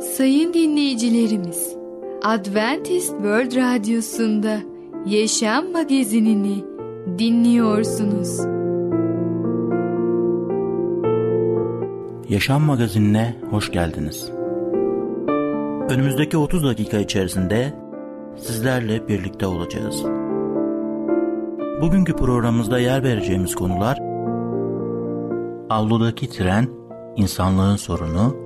Sayın dinleyicilerimiz, Adventist World Radyosu'nda Yaşam Magazinini dinliyorsunuz. Yaşam Magazinine hoş geldiniz. Önümüzdeki 30 dakika içerisinde sizlerle birlikte olacağız. Bugünkü programımızda yer vereceğimiz konular Avludaki tren, insanlığın sorunu,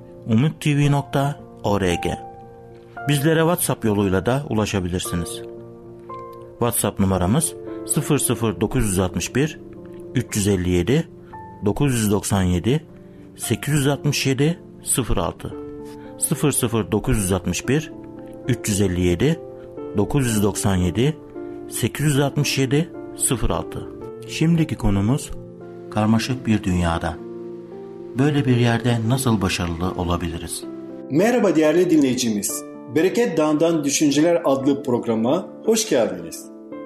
Bizlere WhatsApp yoluyla da ulaşabilirsiniz. WhatsApp numaramız 00961 357 997 867 06 00961 357 997 867 06 Şimdiki konumuz karmaşık bir dünyada. Böyle bir yerde nasıl başarılı olabiliriz? Merhaba değerli dinleyicimiz. Bereket Dağı'ndan Düşünceler adlı programa hoş geldiniz.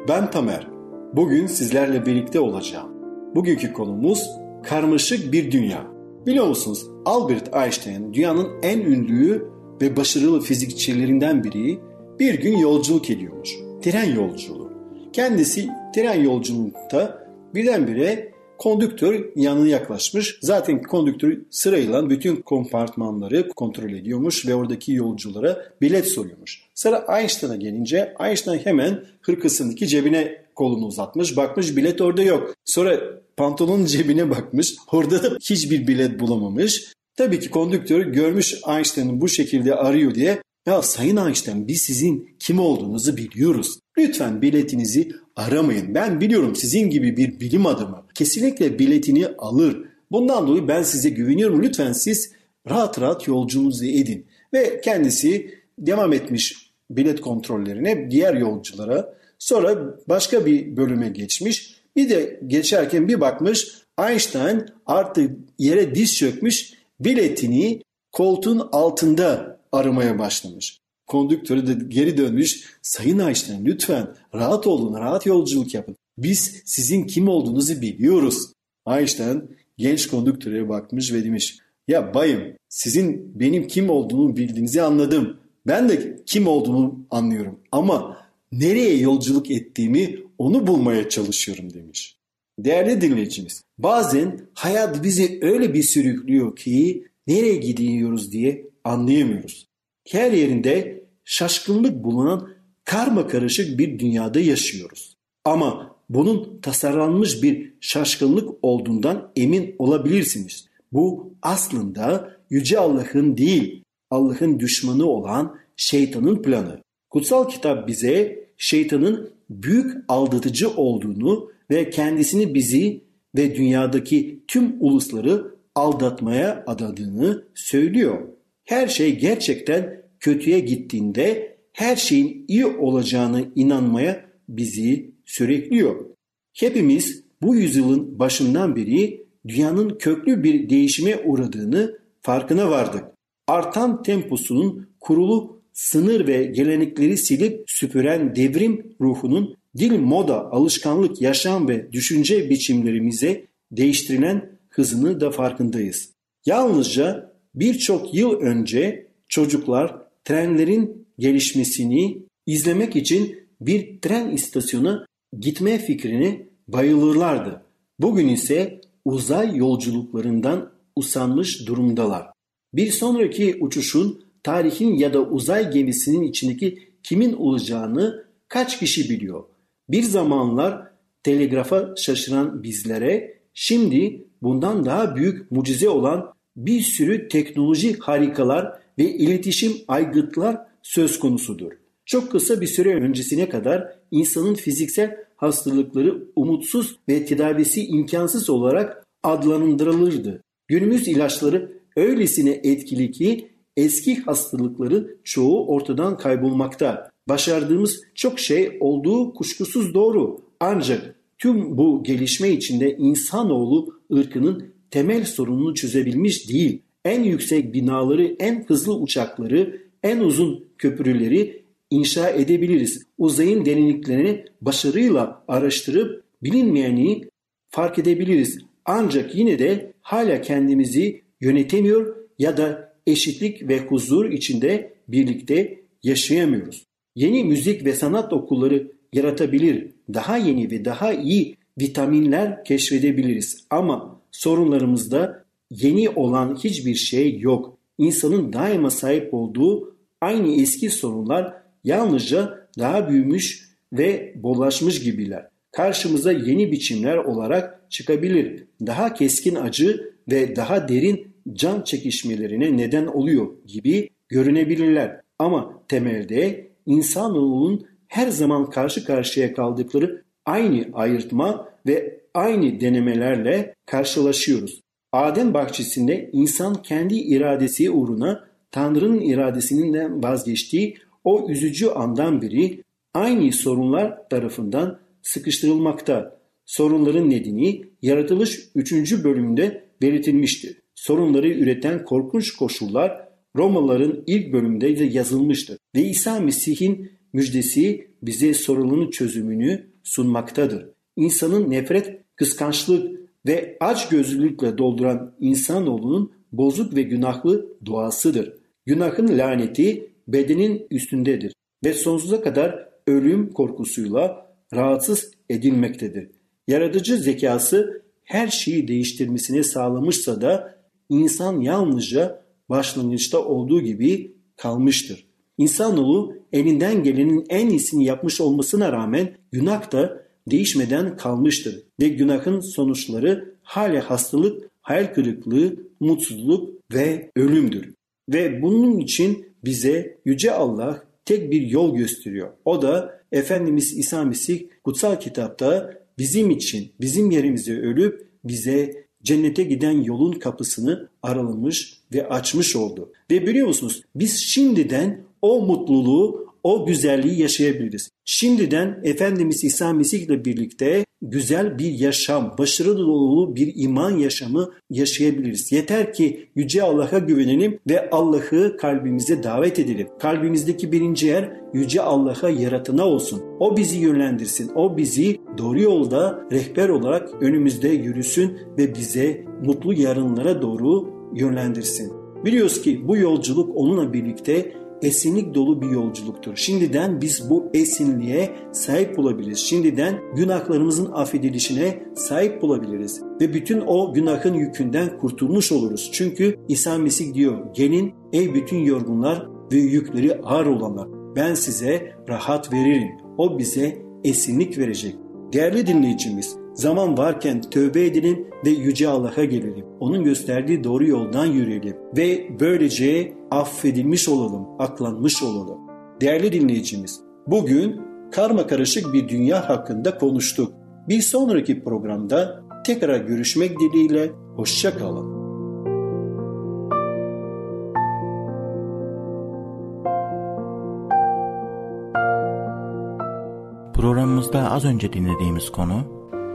Ben Tamer. Bugün sizlerle birlikte olacağım. Bugünkü konumuz karmaşık bir dünya. Biliyor musunuz Albert Einstein dünyanın en ünlü ve başarılı fizikçilerinden biri bir gün yolculuk ediyormuş. Tren yolculuğu. Kendisi tren yolculuğunda birdenbire Kondüktör yanına yaklaşmış. Zaten kondüktör sırayla bütün kompartmanları kontrol ediyormuş ve oradaki yolculara bilet soruyormuş. Sıra Einstein'a gelince Einstein hemen hırkasındaki cebine kolunu uzatmış. Bakmış bilet orada yok. Sonra pantolonun cebine bakmış. Orada da hiçbir bilet bulamamış. Tabii ki kondüktör görmüş Einstein'ın bu şekilde arıyor diye ya Sayın Einstein biz sizin kim olduğunuzu biliyoruz. Lütfen biletinizi aramayın. Ben biliyorum sizin gibi bir bilim adamı kesinlikle biletini alır. Bundan dolayı ben size güveniyorum. Lütfen siz rahat rahat yolculuğunuzu edin. Ve kendisi devam etmiş bilet kontrollerine diğer yolculara. Sonra başka bir bölüme geçmiş. Bir de geçerken bir bakmış Einstein artık yere diz çökmüş biletini koltuğun altında aramaya başlamış. Kondüktörü de geri dönmüş. Sayın Einstein lütfen rahat olun, rahat yolculuk yapın. Biz sizin kim olduğunuzu biliyoruz. Einstein genç kondüktöre bakmış ve demiş. Ya bayım sizin benim kim olduğumu bildiğinizi anladım. Ben de kim olduğumu anlıyorum ama nereye yolculuk ettiğimi onu bulmaya çalışıyorum demiş. Değerli dinleyicimiz, bazen hayat bizi öyle bir sürüklüyor ki nereye gidiyoruz diye anlayamıyoruz. Her yerinde şaşkınlık bulunan karma karışık bir dünyada yaşıyoruz. Ama bunun tasarlanmış bir şaşkınlık olduğundan emin olabilirsiniz. Bu aslında Yüce Allah'ın değil, Allah'ın düşmanı olan şeytanın planı. Kutsal kitap bize şeytanın büyük aldatıcı olduğunu ve kendisini bizi ve dünyadaki tüm ulusları aldatmaya adadığını söylüyor. Her şey gerçekten kötüye gittiğinde her şeyin iyi olacağını inanmaya bizi sürükliyor. Hepimiz bu yüzyılın başından beri dünyanın köklü bir değişime uğradığını farkına vardık. Artan temposunun kurulu sınır ve gelenekleri silip süpüren devrim ruhunun dil, moda, alışkanlık, yaşam ve düşünce biçimlerimize değiştirilen hızını da farkındayız. Yalnızca birçok yıl önce çocuklar trenlerin gelişmesini izlemek için bir tren istasyonuna gitme fikrini bayılırlardı. Bugün ise uzay yolculuklarından usanmış durumdalar. Bir sonraki uçuşun tarihin ya da uzay gemisinin içindeki kimin olacağını kaç kişi biliyor? Bir zamanlar telegrafa şaşıran bizlere şimdi bundan daha büyük mucize olan bir sürü teknoloji harikalar ve iletişim aygıtlar söz konusudur. Çok kısa bir süre öncesine kadar insanın fiziksel hastalıkları umutsuz ve tedavisi imkansız olarak adlandırılırdı. Günümüz ilaçları öylesine etkili ki eski hastalıkların çoğu ortadan kaybolmakta. Başardığımız çok şey olduğu kuşkusuz doğru. Ancak tüm bu gelişme içinde insanoğlu ırkının temel sorununu çözebilmiş değil. En yüksek binaları, en hızlı uçakları, en uzun köprüleri inşa edebiliriz. Uzayın derinliklerini başarıyla araştırıp bilinmeyeni fark edebiliriz. Ancak yine de hala kendimizi yönetemiyor ya da eşitlik ve huzur içinde birlikte yaşayamıyoruz. Yeni müzik ve sanat okulları yaratabilir. Daha yeni ve daha iyi vitaminler keşfedebiliriz. Ama sorunlarımızda yeni olan hiçbir şey yok. İnsanın daima sahip olduğu aynı eski sorunlar yalnızca daha büyümüş ve bollaşmış gibiler. Karşımıza yeni biçimler olarak çıkabilir. Daha keskin acı ve daha derin can çekişmelerine neden oluyor gibi görünebilirler. Ama temelde insanoğlunun her zaman karşı karşıya kaldıkları aynı ayırtma ve aynı denemelerle karşılaşıyoruz. Adem bahçesinde insan kendi iradesi uğruna Tanrı'nın iradesinden vazgeçtiği o üzücü andan beri aynı sorunlar tarafından sıkıştırılmakta. Sorunların nedeni yaratılış 3. bölümünde belirtilmiştir. Sorunları üreten korkunç koşullar Romalıların ilk bölümünde de yazılmıştır. Ve İsa Mesih'in müjdesi bize sorunun çözümünü sunmaktadır. İnsanın nefret, kıskançlık ve aç gözlülükle dolduran insanoğlunun bozuk ve günahlı doğasıdır. Günahın laneti bedenin üstündedir ve sonsuza kadar ölüm korkusuyla rahatsız edilmektedir. Yaratıcı zekası her şeyi değiştirmesini sağlamışsa da insan yalnızca başlangıçta olduğu gibi kalmıştır. İnsanoğlu elinden gelenin en iyisini yapmış olmasına rağmen günah da değişmeden kalmıştır ve günahın sonuçları hala hastalık, hayal kırıklığı, mutsuzluk ve ölümdür. Ve bunun için bize Yüce Allah tek bir yol gösteriyor. O da Efendimiz İsa Mesih kutsal kitapta bizim için, bizim yerimize ölüp bize cennete giden yolun kapısını aralamış ve açmış oldu. Ve biliyor musunuz biz şimdiden o mutluluğu, o güzelliği yaşayabiliriz. Şimdiden Efendimiz İsa Mesih ile birlikte güzel bir yaşam, başarılı dolu bir iman yaşamı yaşayabiliriz. Yeter ki Yüce Allah'a güvenelim ve Allah'ı kalbimize davet edelim. Kalbimizdeki birinci yer Yüce Allah'a yaratına olsun. O bizi yönlendirsin. O bizi doğru yolda rehber olarak önümüzde yürüsün ve bize mutlu yarınlara doğru yönlendirsin. Biliyoruz ki bu yolculuk onunla birlikte esinlik dolu bir yolculuktur. Şimdiden biz bu esinliğe sahip olabiliriz. Şimdiden günahlarımızın affedilişine sahip olabiliriz. Ve bütün o günahın yükünden kurtulmuş oluruz. Çünkü İsa Mesih diyor gelin ey bütün yorgunlar ve yükleri ağır olanlar ben size rahat veririm. O bize esinlik verecek. Değerli dinleyicimiz, zaman varken tövbe edelim ve Yüce Allah'a gelelim. Onun gösterdiği doğru yoldan yürüyelim ve böylece affedilmiş olalım, aklanmış olalım. Değerli dinleyicimiz, bugün karma karışık bir dünya hakkında konuştuk. Bir sonraki programda tekrar görüşmek dileğiyle, hoşçakalın. Programımızda az önce dinlediğimiz konu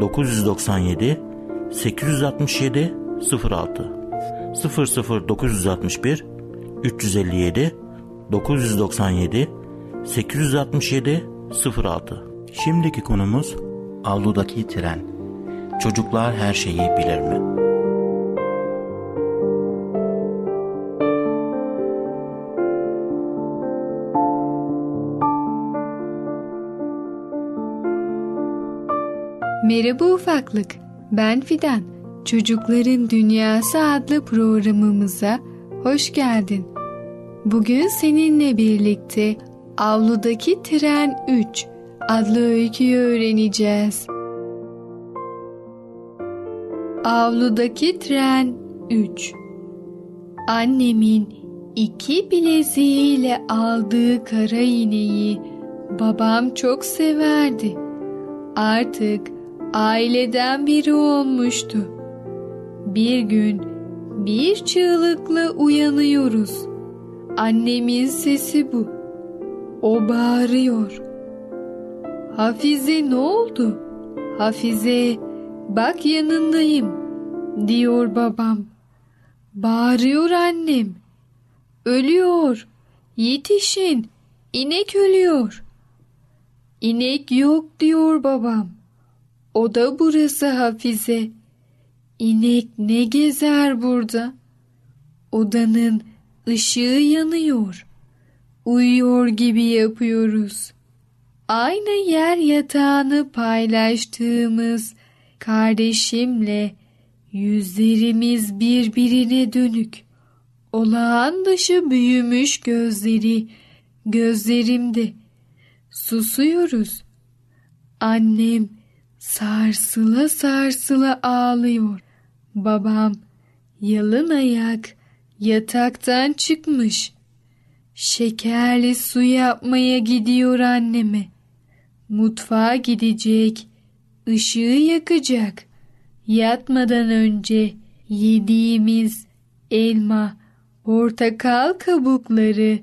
997 867 06 00961 357 997 867 06 Şimdiki konumuz avludaki tren. Çocuklar her şeyi bilir mi? Merhaba ufaklık, ben Fidan. Çocukların Dünyası adlı programımıza hoş geldin. Bugün seninle birlikte Avludaki Tren 3 adlı öyküyü öğreneceğiz. Avludaki Tren 3 Annemin iki bileziğiyle aldığı kara iğneyi babam çok severdi. Artık aileden biri olmuştu. Bir gün bir çığlıkla uyanıyoruz. Annemin sesi bu. O bağırıyor. Hafize ne oldu? Hafize bak yanındayım diyor babam. Bağırıyor annem. Ölüyor. Yetişin. İnek ölüyor. İnek yok diyor babam. O da burası Hafize. İnek ne gezer burada? Odanın ışığı yanıyor. Uyuyor gibi yapıyoruz. Aynı yer yatağını paylaştığımız kardeşimle yüzlerimiz birbirine dönük. Olağan dışı büyümüş gözleri gözlerimde. Susuyoruz. Annem sarsıla sarsıla ağlıyor. Babam yalın ayak yataktan çıkmış. Şekerli su yapmaya gidiyor anneme. Mutfağa gidecek, ışığı yakacak. Yatmadan önce yediğimiz elma, portakal kabukları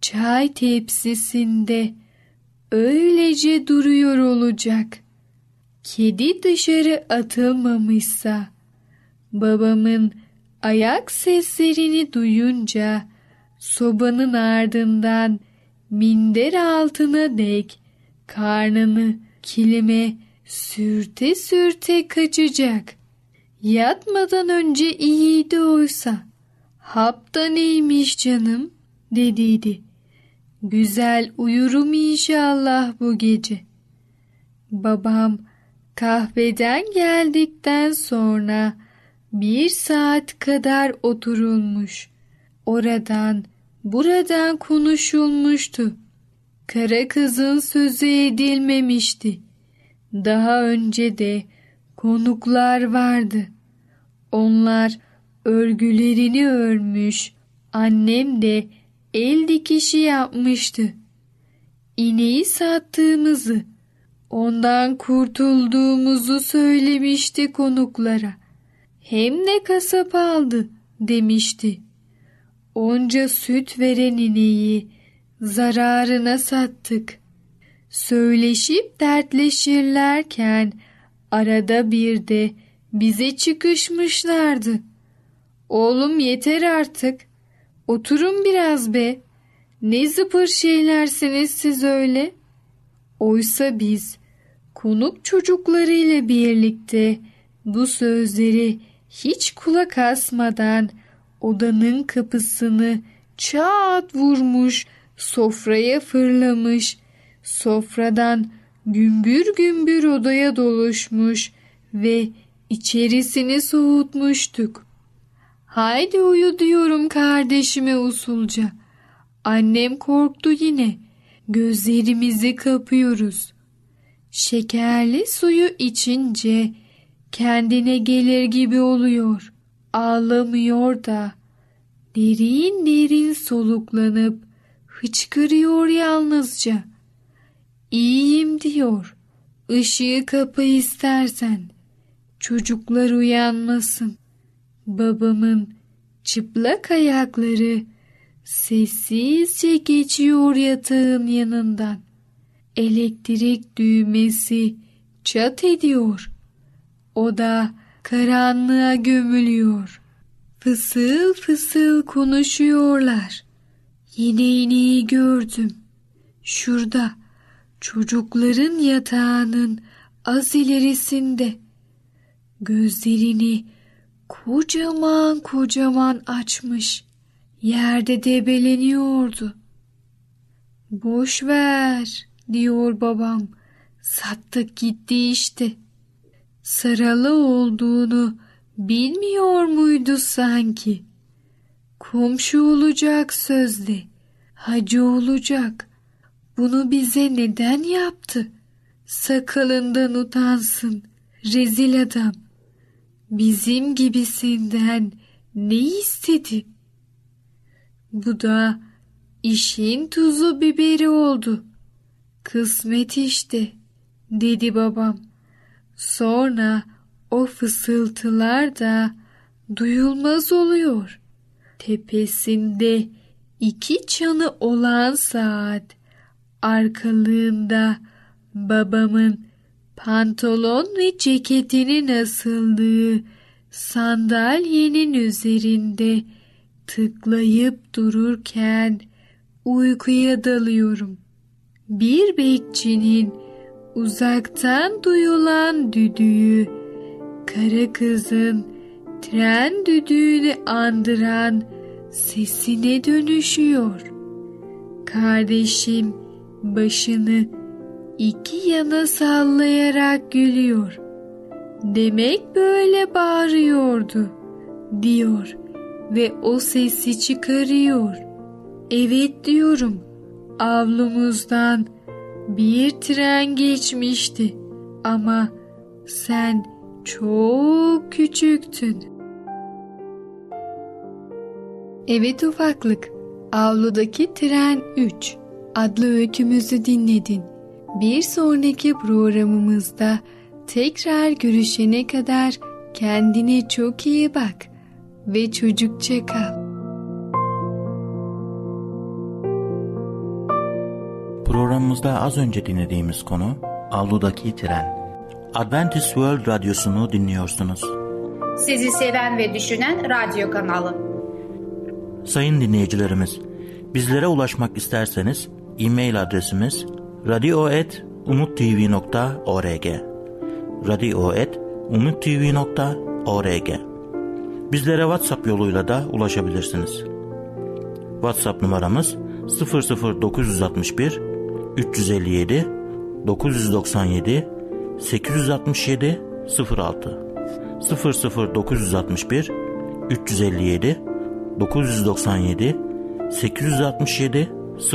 çay tepsisinde öylece duruyor olacak. Kedi dışarı atılmamışsa babamın ayak seslerini duyunca sobanın ardından minder altına dek karnını kilime sürte sürte kaçacak. Yatmadan önce iyiydi oysa. Hap da neymiş canım dediydi. Güzel uyurum inşallah bu gece. Babam kahveden geldikten sonra bir saat kadar oturulmuş. Oradan buradan konuşulmuştu. Kara kızın sözü edilmemişti. Daha önce de konuklar vardı. Onlar örgülerini örmüş, annem de el dikişi yapmıştı. İneği sattığımızı, ondan kurtulduğumuzu söylemişti konuklara. Hem de kasap aldı demişti. Onca süt veren ineği zararına sattık. Söyleşip dertleşirlerken arada bir de bize çıkışmışlardı. Oğlum yeter artık. Oturun biraz be. Ne zıpır şeylersiniz siz öyle. Oysa biz konuk çocuklarıyla birlikte bu sözleri hiç kulak asmadan odanın kapısını çat vurmuş, sofraya fırlamış, sofradan gümbür gümbür odaya doluşmuş ve içerisini soğutmuştuk. Haydi uyu diyorum kardeşime usulca. Annem korktu yine. Gözlerimizi kapıyoruz. Şekerli suyu içince kendine gelir gibi oluyor. Ağlamıyor da derin derin soluklanıp hıçkırıyor yalnızca. İyiyim diyor. Işığı kapa istersen. Çocuklar uyanmasın. Babamın çıplak ayakları sessizce geçiyor yatağın yanından. Elektrik düğmesi çat ediyor. O da karanlığa gömülüyor. Fısıl fısıl konuşuyorlar. Yine ineği gördüm. Şurada çocukların yatağının az ilerisinde. Gözlerini kocaman kocaman açmış. Yerde debeleniyordu. Boş ver diyor babam. Sattık gitti işte. Saralı olduğunu bilmiyor muydu sanki? komşu olacak sözde, hacı olacak. Bunu bize neden yaptı? Sakalından utansın, rezil adam. Bizim gibisinden ne istedi? Bu da işin tuzu biberi oldu. Kısmet işte, dedi babam. Sonra o fısıltılar da duyulmaz oluyor. Tepesinde iki çanı olan saat, arkalığında babamın pantolon ve ceketinin asıldığı sandalyenin üzerinde tıklayıp dururken uykuya dalıyorum. Bir bekçinin uzaktan duyulan düdüğü, kara kızın tren düdüğünü andıran sesine dönüşüyor. Kardeşim başını iki yana sallayarak gülüyor. Demek böyle bağırıyordu, diyor ve o sesi çıkarıyor. Evet diyorum, avlumuzdan bir tren geçmişti ama sen çok küçüktün. Evet ufaklık, avludaki tren 3 adlı öykümüzü dinledin. Bir sonraki programımızda tekrar görüşene kadar kendine çok iyi bak ve çocukça kal. Programımızda az önce dinlediğimiz konu Avludaki Tren. Adventist World Radyosunu dinliyorsunuz. Sizi seven ve düşünen radyo kanalı. Sayın dinleyicilerimiz, bizlere ulaşmak isterseniz e-mail adresimiz radio.umutv.org radio.umutv.org Bizlere WhatsApp yoluyla da ulaşabilirsiniz. WhatsApp numaramız 00961 357 997 867 06 00961 357 997 867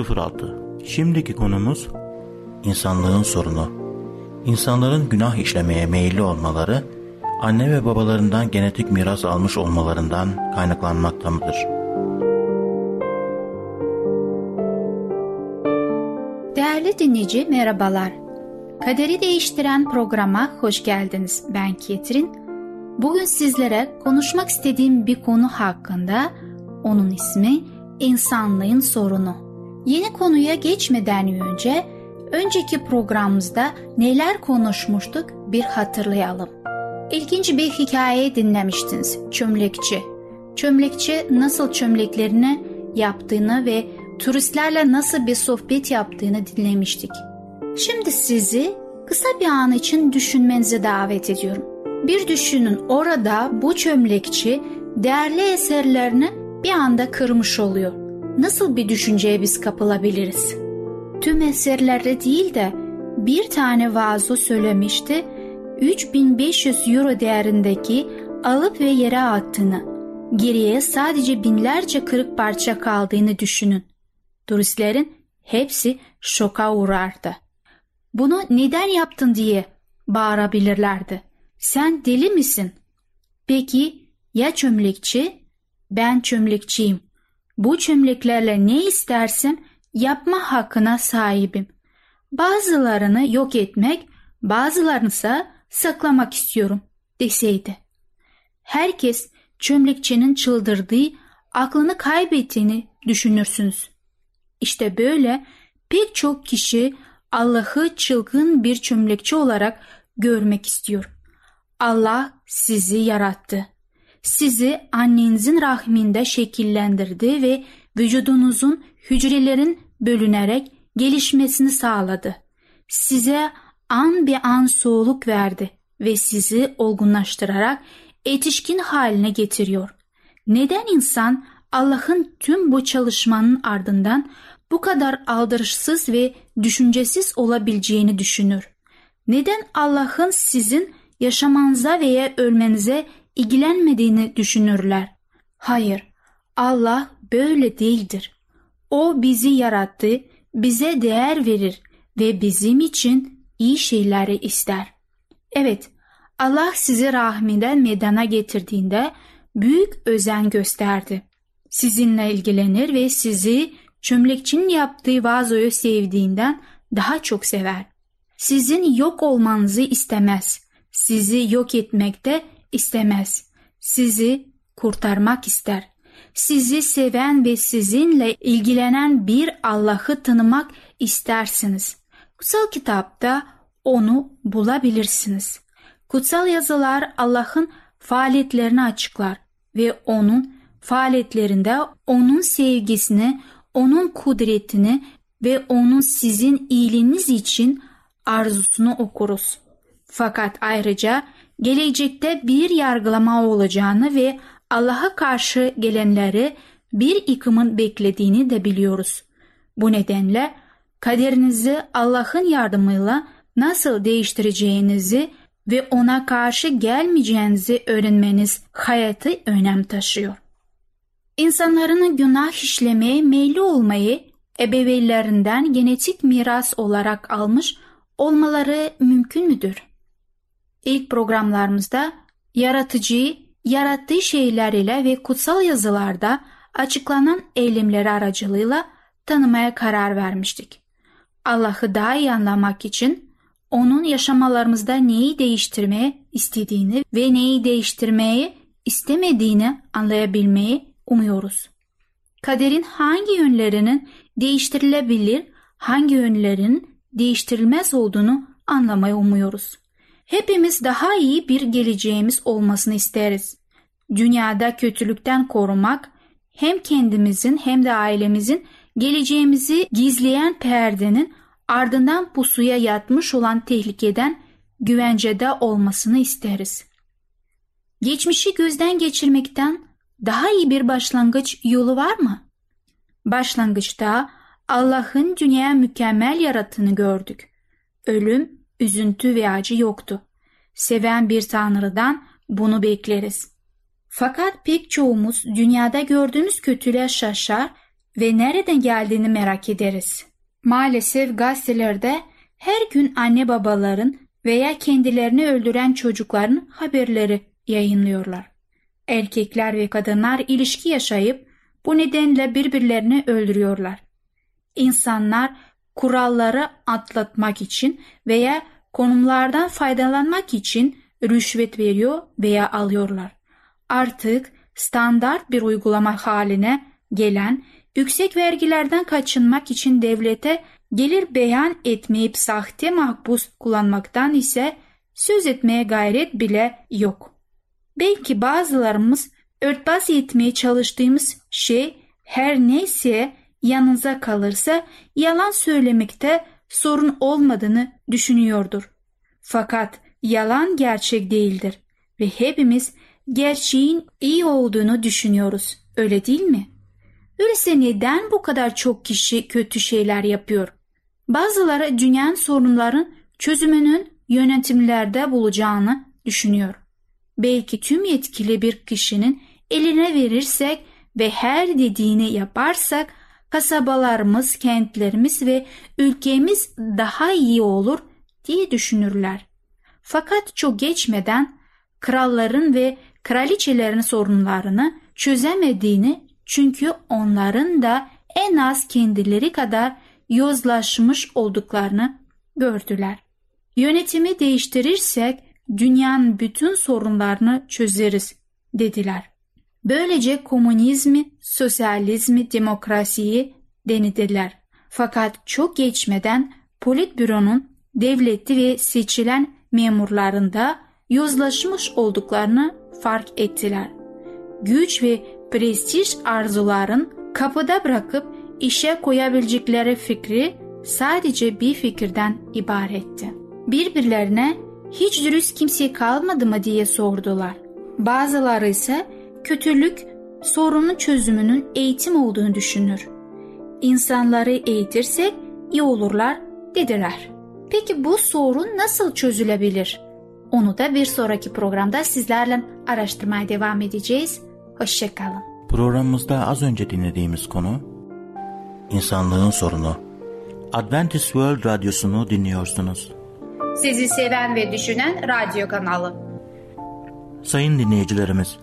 06 Şimdiki konumuz insanlığın sorunu. İnsanların günah işlemeye meyilli olmaları, anne ve babalarından genetik miras almış olmalarından kaynaklanmakta mıdır? Değerli dinleyici merhabalar. Kaderi Değiştiren programa hoş geldiniz. Ben Ketrin. Bugün sizlere konuşmak istediğim bir konu hakkında onun ismi insanlığın sorunu. Yeni konuya geçmeden önce önceki programımızda neler konuşmuştuk bir hatırlayalım. İlginç bir hikaye dinlemiştiniz çömlekçi. Çömlekçi nasıl çömleklerini yaptığını ve turistlerle nasıl bir sohbet yaptığını dinlemiştik. Şimdi sizi kısa bir an için düşünmenize davet ediyorum. Bir düşünün orada bu çömlekçi değerli eserlerini bir anda kırmış oluyor. Nasıl bir düşünceye biz kapılabiliriz? Tüm eserlerde değil de bir tane vazo söylemişti 3500 euro değerindeki alıp ve yere attığını, geriye sadece binlerce kırık parça kaldığını düşünün. Turistlerin hepsi şoka uğrardı. Bunu neden yaptın diye bağırabilirlerdi. Sen deli misin? Peki ya çömlekçi? Ben çömlekçiyim. Bu çömleklerle ne istersem yapma hakkına sahibim. Bazılarını yok etmek, bazılarını ise saklamak istiyorum deseydi. Herkes çömlekçinin çıldırdığı, aklını kaybettiğini düşünürsünüz. İşte böyle pek çok kişi Allah'ı çılgın bir çömlekçi olarak görmek istiyor. Allah sizi yarattı. Sizi annenizin rahminde şekillendirdi ve vücudunuzun hücrelerin bölünerek gelişmesini sağladı. Size an bir an soğuluk verdi ve sizi olgunlaştırarak yetişkin haline getiriyor. Neden insan Allah'ın tüm bu çalışmanın ardından bu kadar aldırışsız ve düşüncesiz olabileceğini düşünür? Neden Allah'ın sizin yaşamanıza veya ölmenize ilgilenmediğini düşünürler? Hayır, Allah böyle değildir. O bizi yarattı, bize değer verir ve bizim için iyi şeyleri ister. Evet, Allah sizi rahminden meydana getirdiğinde büyük özen gösterdi. Sizinle ilgilenir ve sizi çömlekçinin yaptığı vazoyu sevdiğinden daha çok sever. Sizin yok olmanızı istemez. Sizi yok etmekte istemez. Sizi kurtarmak ister. Sizi seven ve sizinle ilgilenen bir Allah'ı tanımak istersiniz. Kutsal kitapta onu bulabilirsiniz. Kutsal yazılar Allah'ın faaliyetlerini açıklar ve onun faaliyetlerinde onun sevgisini, onun kudretini ve onun sizin iyiliğiniz için arzusunu okuruz. Fakat ayrıca gelecekte bir yargılama olacağını ve Allah'a karşı gelenleri bir yıkımın beklediğini de biliyoruz. Bu nedenle kaderinizi Allah'ın yardımıyla nasıl değiştireceğinizi ve ona karşı gelmeyeceğinizi öğrenmeniz hayatı önem taşıyor. İnsanların günah işlemeye meyilli olmayı ebeveynlerinden genetik miras olarak almış olmaları mümkün müdür? İlk programlarımızda yaratıcıyı yarattığı şeyler ile ve kutsal yazılarda açıklanan eylemleri aracılığıyla tanımaya karar vermiştik. Allah'ı daha iyi anlamak için onun yaşamalarımızda neyi değiştirmeye istediğini ve neyi değiştirmeyi istemediğini anlayabilmeyi umuyoruz. Kaderin hangi yönlerinin değiştirilebilir, hangi yönlerin değiştirilmez olduğunu anlamayı umuyoruz. Hepimiz daha iyi bir geleceğimiz olmasını isteriz. Dünyada kötülükten korumak hem kendimizin hem de ailemizin geleceğimizi gizleyen perdenin ardından pusuya yatmış olan tehlikeden güvencede olmasını isteriz. Geçmişi gözden geçirmekten daha iyi bir başlangıç yolu var mı? Başlangıçta Allah'ın dünyaya mükemmel yarattığını gördük. Ölüm, üzüntü ve acı yoktu. Seven bir tanrıdan bunu bekleriz. Fakat pek çoğumuz dünyada gördüğümüz kötülüğe şaşar ve nereden geldiğini merak ederiz. Maalesef gazetelerde her gün anne babaların veya kendilerini öldüren çocukların haberleri yayınlıyorlar. Erkekler ve kadınlar ilişki yaşayıp bu nedenle birbirlerini öldürüyorlar. İnsanlar kuralları atlatmak için veya konumlardan faydalanmak için rüşvet veriyor veya alıyorlar. Artık standart bir uygulama haline gelen yüksek vergilerden kaçınmak için devlete gelir beyan etmeyip sahte mahpus kullanmaktan ise söz etmeye gayret bile yok. Belki bazılarımız örtbas etmeye çalıştığımız şey her neyse yanınıza kalırsa yalan söylemekte sorun olmadığını düşünüyordur. Fakat yalan gerçek değildir ve hepimiz gerçeğin iyi olduğunu düşünüyoruz. Öyle değil mi? Öyleyse neden bu kadar çok kişi kötü şeyler yapıyor? Bazıları dünyanın sorunların çözümünün yönetimlerde bulacağını düşünüyor. Belki tüm yetkili bir kişinin eline verirsek ve her dediğini yaparsak kasabalarımız, kentlerimiz ve ülkemiz daha iyi olur diye düşünürler. Fakat çok geçmeden kralların ve kraliçelerin sorunlarını çözemediğini çünkü onların da en az kendileri kadar yozlaşmış olduklarını gördüler. Yönetimi değiştirirsek dünyanın bütün sorunlarını çözeriz dediler. Böylece komünizmi, sosyalizmi, demokrasiyi denediler. Fakat çok geçmeden politbüronun devleti ve seçilen memurlarında yozlaşmış olduklarını fark ettiler. Güç ve prestij arzuların kapıda bırakıp işe koyabilecekleri fikri sadece bir fikirden ibaretti. Birbirlerine hiç dürüst kimse kalmadı mı diye sordular. Bazıları ise kötülük sorunun çözümünün eğitim olduğunu düşünür. İnsanları eğitirsek iyi olurlar dediler. Peki bu sorun nasıl çözülebilir? Onu da bir sonraki programda sizlerle araştırmaya devam edeceğiz. Hoşçakalın. Programımızda az önce dinlediğimiz konu insanlığın sorunu. Adventist World Radyosu'nu dinliyorsunuz. Sizi seven ve düşünen radyo kanalı. Sayın dinleyicilerimiz,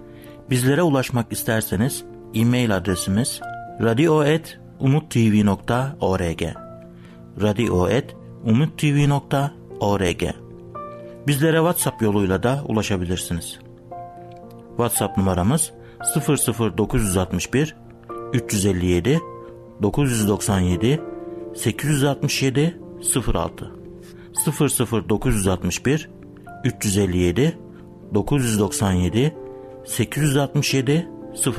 bizlere ulaşmak isterseniz e-mail adresimiz radio.umutv.org radio.umutv.org Bizlere WhatsApp yoluyla da ulaşabilirsiniz. WhatsApp numaramız 00961 357 997 867 06 00961 357 997 867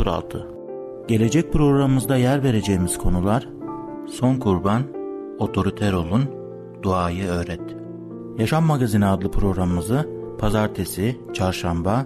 06 Gelecek programımızda yer vereceğimiz konular Son kurban, otoriter olun, duayı öğret. Yaşam Magazini adlı programımızı pazartesi, çarşamba